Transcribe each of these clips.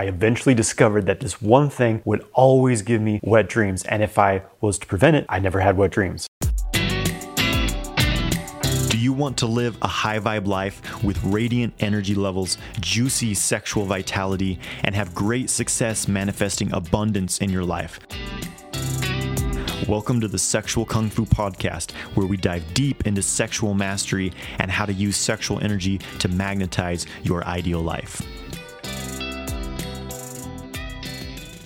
I eventually discovered that this one thing would always give me wet dreams. And if I was to prevent it, I never had wet dreams. Do you want to live a high vibe life with radiant energy levels, juicy sexual vitality, and have great success manifesting abundance in your life? Welcome to the Sexual Kung Fu Podcast, where we dive deep into sexual mastery and how to use sexual energy to magnetize your ideal life.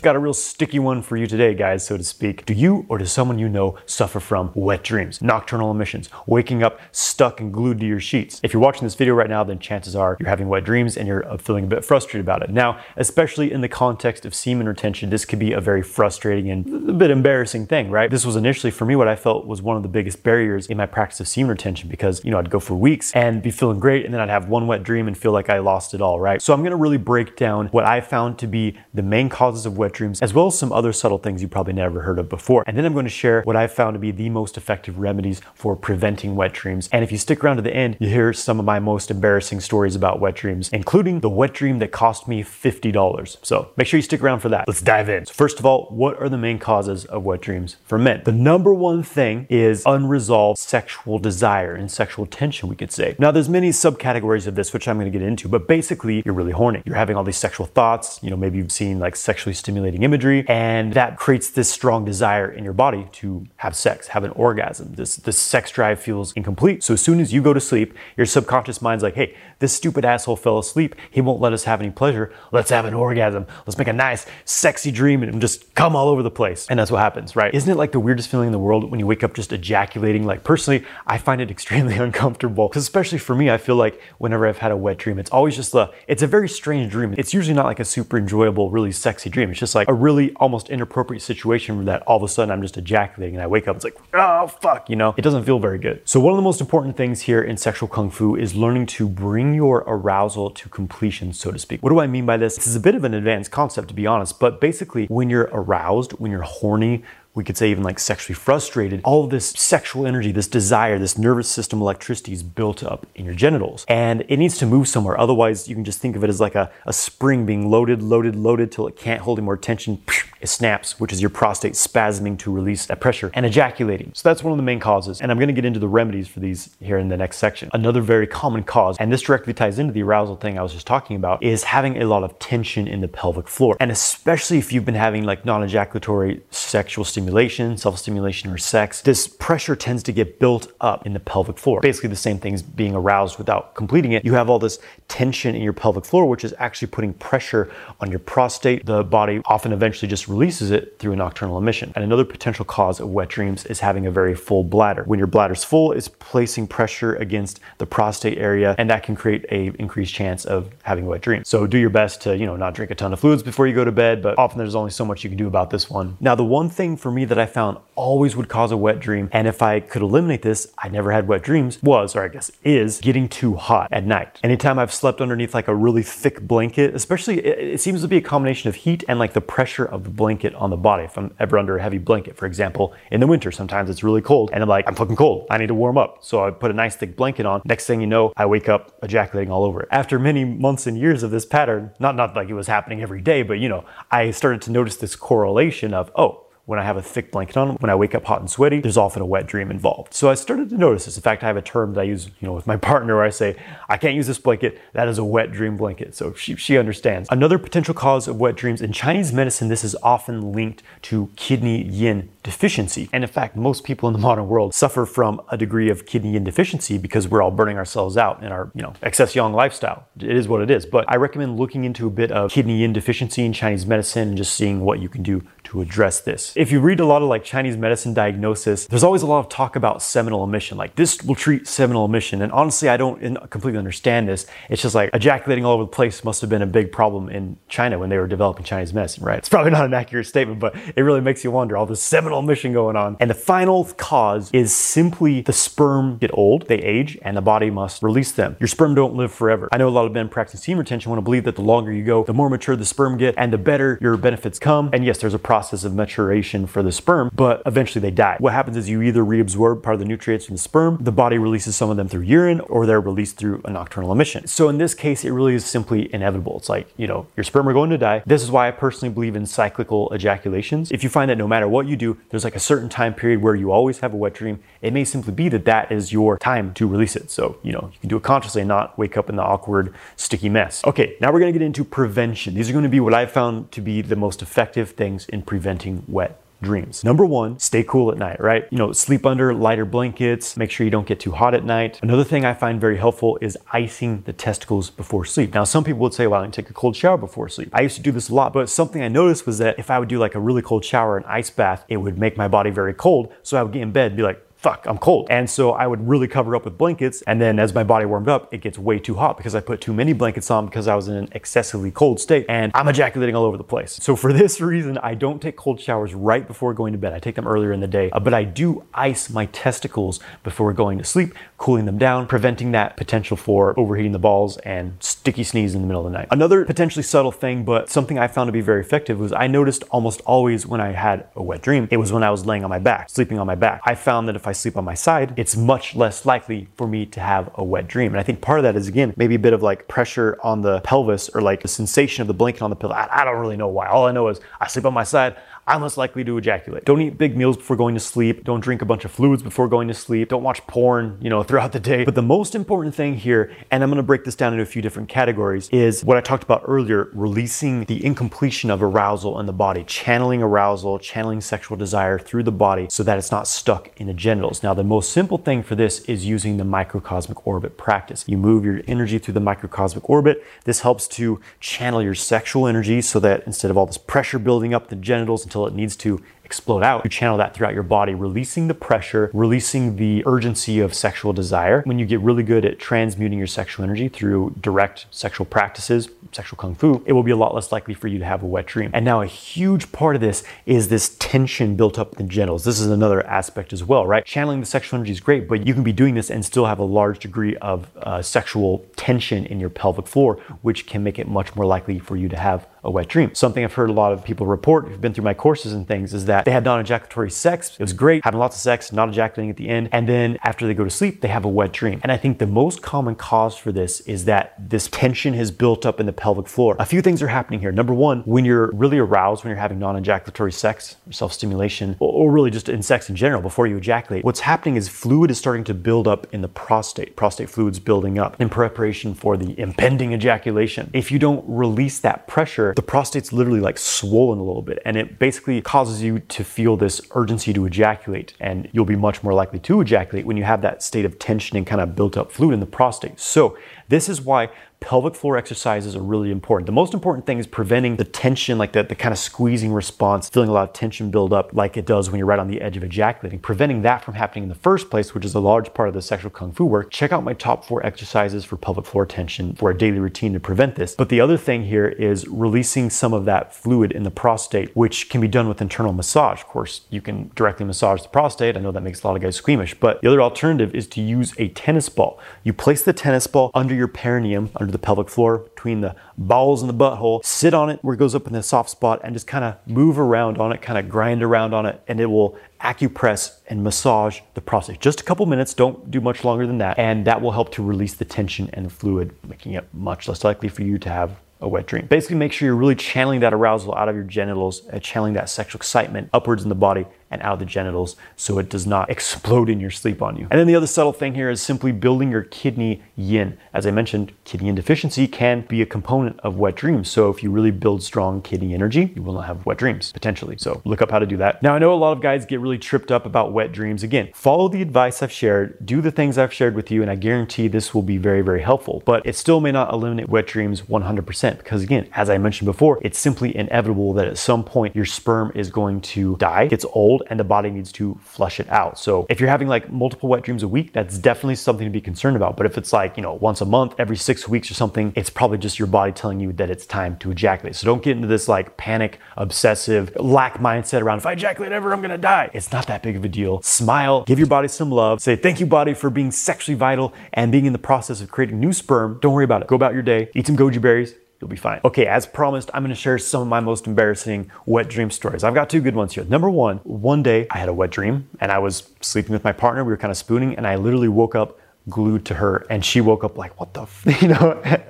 Got a real sticky one for you today, guys, so to speak. Do you or does someone you know suffer from wet dreams, nocturnal emissions, waking up stuck and glued to your sheets? If you're watching this video right now, then chances are you're having wet dreams and you're uh, feeling a bit frustrated about it. Now, especially in the context of semen retention, this could be a very frustrating and a bit embarrassing thing, right? This was initially for me what I felt was one of the biggest barriers in my practice of semen retention because, you know, I'd go for weeks and be feeling great and then I'd have one wet dream and feel like I lost it all, right? So I'm gonna really break down what I found to be the main causes of wet dreams, as well as some other subtle things you probably never heard of before. And then I'm going to share what I've found to be the most effective remedies for preventing wet dreams. And if you stick around to the end, you hear some of my most embarrassing stories about wet dreams, including the wet dream that cost me $50. So make sure you stick around for that. Let's dive in. So first of all, what are the main causes of wet dreams for men? The number one thing is unresolved sexual desire and sexual tension, we could say. Now, there's many subcategories of this, which I'm going to get into, but basically, you're really horny. You're having all these sexual thoughts. You know, maybe you've seen like sexually stimulating imagery and that creates this strong desire in your body to have sex, have an orgasm. This, this sex drive feels incomplete. So as soon as you go to sleep, your subconscious mind's like, hey, this stupid asshole fell asleep. He won't let us have any pleasure. Let's have an orgasm. Let's make a nice, sexy dream and just come all over the place. And that's what happens, right? Isn't it like the weirdest feeling in the world when you wake up just ejaculating? Like personally, I find it extremely uncomfortable because especially for me, I feel like whenever I've had a wet dream, it's always just a, it's a very strange dream. It's usually not like a super enjoyable, really sexy dream. It's just like a really almost inappropriate situation that all of a sudden I'm just ejaculating and I wake up, it's like, oh fuck, you know? It doesn't feel very good. So one of the most important things here in sexual kung fu is learning to bring your arousal to completion, so to speak. What do I mean by this? This is a bit of an advanced concept to be honest, but basically when you're aroused, when you're horny, we could say even like sexually frustrated, all this sexual energy, this desire, this nervous system electricity is built up in your genitals. And it needs to move somewhere. Otherwise, you can just think of it as like a, a spring being loaded, loaded, loaded till it can't hold any more tension. Snaps, which is your prostate spasming to release that pressure and ejaculating. So that's one of the main causes. And I'm gonna get into the remedies for these here in the next section. Another very common cause, and this directly ties into the arousal thing I was just talking about, is having a lot of tension in the pelvic floor. And especially if you've been having like non ejaculatory sexual stimulation stimulation, self stimulation, or sex, this pressure tends to get built up in the pelvic floor. Basically, the same thing as being aroused without completing it. You have all this tension in your pelvic floor, which is actually putting pressure on your prostate. The body often eventually just releases it through a nocturnal emission. And another potential cause of wet dreams is having a very full bladder. When your bladder's full, it's placing pressure against the prostate area, and that can create a increased chance of having wet dreams. So do your best to, you know, not drink a ton of fluids before you go to bed, but often there's only so much you can do about this one. Now, the one thing for me that I found always would cause a wet dream, and if I could eliminate this, I never had wet dreams, was, or I guess is, getting too hot at night. Anytime I've slept underneath like a really thick blanket, especially it, it seems to be a combination of heat and like the pressure of the blanket on the body. If I'm ever under a heavy blanket, for example, in the winter, sometimes it's really cold, and I'm like, I'm fucking cold. I need to warm up. So I put a nice thick blanket on. Next thing you know, I wake up ejaculating all over. After many months and years of this pattern, not not like it was happening every day, but you know, I started to notice this correlation of, oh, when I have a thick blanket on, when I wake up hot and sweaty, there's often a wet dream involved. So I started to notice this. In fact, I have a term that I use, you know, with my partner where I say, I can't use this blanket. That is a wet dream blanket. So she, she understands. Another potential cause of wet dreams in Chinese medicine, this is often linked to kidney yin deficiency. And in fact, most people in the modern world suffer from a degree of kidney yin deficiency because we're all burning ourselves out in our, you know, excess yang lifestyle. It is what it is. But I recommend looking into a bit of kidney yin deficiency in Chinese medicine and just seeing what you can do to address this. If you read a lot of like Chinese medicine diagnosis, there's always a lot of talk about seminal emission. Like this will treat seminal emission. And honestly, I don't completely understand this. It's just like ejaculating all over the place must have been a big problem in China when they were developing Chinese medicine, right? It's probably not an accurate statement, but it really makes you wonder all this seminal emission going on. And the final cause is simply the sperm get old, they age, and the body must release them. Your sperm don't live forever. I know a lot of men practicing semen retention want to believe that the longer you go, the more mature the sperm get and the better your benefits come. And yes, there's a problem process of maturation for the sperm, but eventually they die. What happens is you either reabsorb part of the nutrients from the sperm, the body releases some of them through urine, or they're released through a nocturnal emission. So in this case, it really is simply inevitable. It's like, you know, your sperm are going to die. This is why I personally believe in cyclical ejaculations. If you find that no matter what you do, there's like a certain time period where you always have a wet dream, it may simply be that that is your time to release it. So, you know, you can do it consciously and not wake up in the awkward, sticky mess. Okay, now we're gonna get into prevention. These are gonna be what I've found to be the most effective things in preventing wet dreams. Number one, stay cool at night, right? You know, sleep under lighter blankets, make sure you don't get too hot at night. Another thing I find very helpful is icing the testicles before sleep. Now, some people would say, well, I can take a cold shower before sleep. I used to do this a lot, but something I noticed was that if I would do like a really cold shower, an ice bath, it would make my body very cold. So I would get in bed and be like, fuck, I'm cold. And so I would really cover up with blankets. And then as my body warmed up, it gets way too hot because I put too many blankets on because I was in an excessively cold state and I'm ejaculating all over the place. So for this reason, I don't take cold showers right before going to bed. I take them earlier in the day, uh, but I do ice my testicles before going to sleep, cooling them down, preventing that potential for overheating the balls and sticky sneeze in the middle of the night. Another potentially subtle thing, but something I found to be very effective was I noticed almost always when I had a wet dream, it was when I was laying on my back, sleeping on my back. I found that if I sleep on my side, it's much less likely for me to have a wet dream. And I think part of that is, again, maybe a bit of like pressure on the pelvis or like the sensation of the blanket on the pillow. I, I don't really know why. All I know is I sleep on my side. I'm less likely to ejaculate. Don't eat big meals before going to sleep. Don't drink a bunch of fluids before going to sleep. Don't watch porn, you know, throughout the day. But the most important thing here, and I'm gonna break this down into a few different categories, is what I talked about earlier, releasing the incompletion of arousal in the body, channeling arousal, channeling sexual desire through the body so that it's not stuck in the genitals. Now, the most simple thing for this is using the microcosmic orbit practice. You move your energy through the microcosmic orbit. This helps to channel your sexual energy so that instead of all this pressure building up the genitals until it needs to explode out. You channel that throughout your body, releasing the pressure, releasing the urgency of sexual desire. When you get really good at transmuting your sexual energy through direct sexual practices, sexual kung fu, it will be a lot less likely for you to have a wet dream. And now a huge part of this is this tension built up in the genitals. This is another aspect as well, right? Channeling the sexual energy is great, but you can be doing this and still have a large degree of uh, sexual tension in your pelvic floor, which can make it much more likely for you to have a wet dream. Something I've heard a lot of people report who've been through my courses and things is that they had non-ejaculatory sex. It was great, having lots of sex, not ejaculating at the end. And then after they go to sleep, they have a wet dream. And I think the most common cause for this is that this tension has built up in the pelvic floor. A few things are happening here. Number one, when you're really aroused, when you're having non-ejaculatory sex, self-stimulation, or really just in sex in general before you ejaculate, what's happening is fluid is starting to build up in the prostate. Prostate fluid's building up in preparation for the impending ejaculation. If you don't release that pressure, the prostate's literally like swollen a little bit and it basically causes you to feel this urgency to ejaculate and you'll be much more likely to ejaculate when you have that state of tension and kind of built up fluid in the prostate. So this is why pelvic floor exercises are really important. The most important thing is preventing the tension, like the, the kind of squeezing response, feeling a lot of tension build up like it does when you're right on the edge of ejaculating, preventing that from happening in the first place, which is a large part of the sexual kung fu work. Check out my top four exercises for pelvic floor tension for a daily routine to prevent this. But the other thing here is releasing some of that fluid in the prostate, which can be done with internal massage. Of course, you can directly massage the prostate. I know that makes a lot of guys squeamish, but the other alternative is to use a tennis ball. You place the tennis ball under your perineum, under the pelvic floor between the balls and the butthole. Sit on it where it goes up in the soft spot and just kind of move around on it, kind of grind around on it, and it will acupress and massage the prostate. Just a couple minutes, don't do much longer than that, and that will help to release the tension and the fluid, making it much less likely for you to have a wet dream. Basically, make sure you're really channeling that arousal out of your genitals, and channeling that sexual excitement upwards in the body and out of the genitals so it does not explode in your sleep on you. And then the other subtle thing here is simply building your kidney yin. As I mentioned, kidney yin deficiency can be a component of wet dreams. So if you really build strong kidney energy, you will not have wet dreams potentially. So look up how to do that. Now I know a lot of guys get really tripped up about wet dreams. Again, follow the advice I've shared, do the things I've shared with you, and I guarantee this will be very, very helpful. But it still may not eliminate wet dreams 100% because again, as I mentioned before, it's simply inevitable that at some point your sperm is going to die, gets old, and the body needs to flush it out. So if you're having like multiple wet dreams a week, that's definitely something to be concerned about. But if it's like, you know, once a month, every six weeks or something, it's probably just your body telling you that it's time to ejaculate. So don't get into this like panic, obsessive, lack mindset around if I ejaculate ever, I'm gonna die. It's not that big of a deal. Smile, give your body some love, say thank you, body, for being sexually vital and being in the process of creating new sperm. Don't worry about it. Go about your day, eat some goji berries, you'll be fine. Okay, as promised, I'm gonna share some of my most embarrassing wet dream stories. I've got two good ones here. Number one, one day I had a wet dream and I was sleeping with my partner. We were kind of spooning and I literally woke up glued to her and she woke up like what the f-? you know?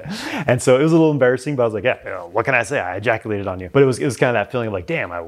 And so it was a little embarrassing but i was like yeah you know, what can i say? I ejaculated on you. But it was it was kind of that feeling of like damn i,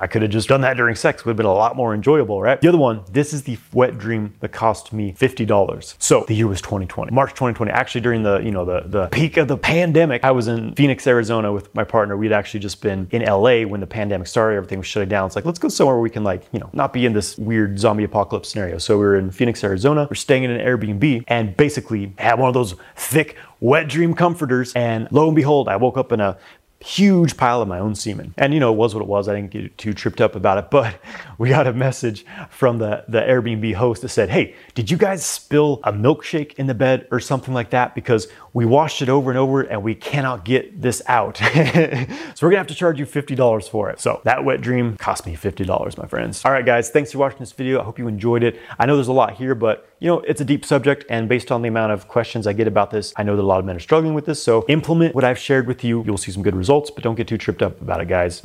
I could have just done that during sex would have been a lot more enjoyable right? The other one this is the wet dream that cost me $50 so the year was 2020 march 2020 actually during the you know the the peak of the pandemic i was in phoenix arizona with my partner. We'd actually just been in la when the pandemic started. Everything was shutting down. It's like let's go somewhere where we can like you know not be in this weird zombie apocalypse scenario. So we were in phoenix arizona. We're staying in an airbnb Airbnb and basically had one of those thick wet dream comforters. And lo and behold, I woke up in a huge pile of my own semen. And you know, it was what it was. I didn't get too tripped up about it, but we got a message from the, the Airbnb host that said, Hey, did you guys spill a milkshake in the bed or something like that? Because we washed it over and over and we cannot get this out. so we're gonna have to charge you $50 for it. So that wet dream cost me $50, my friends. All right, guys, thanks for watching this video. I hope you enjoyed it. I know there's a lot here, but you know, it's a deep subject and based on the amount of questions I get about this, I know that a lot of men are struggling with this. So implement what I've shared with you. You'll see some good results, but don't get too tripped up about it, guys.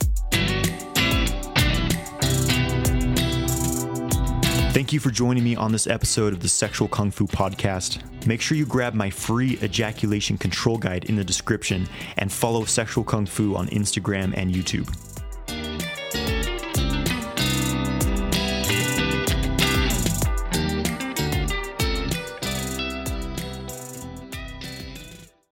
Thank you for joining me on this episode of the Sexual Kung Fu Podcast. Make sure you grab my free ejaculation control guide in the description and follow Sexual Kung Fu on Instagram and YouTube.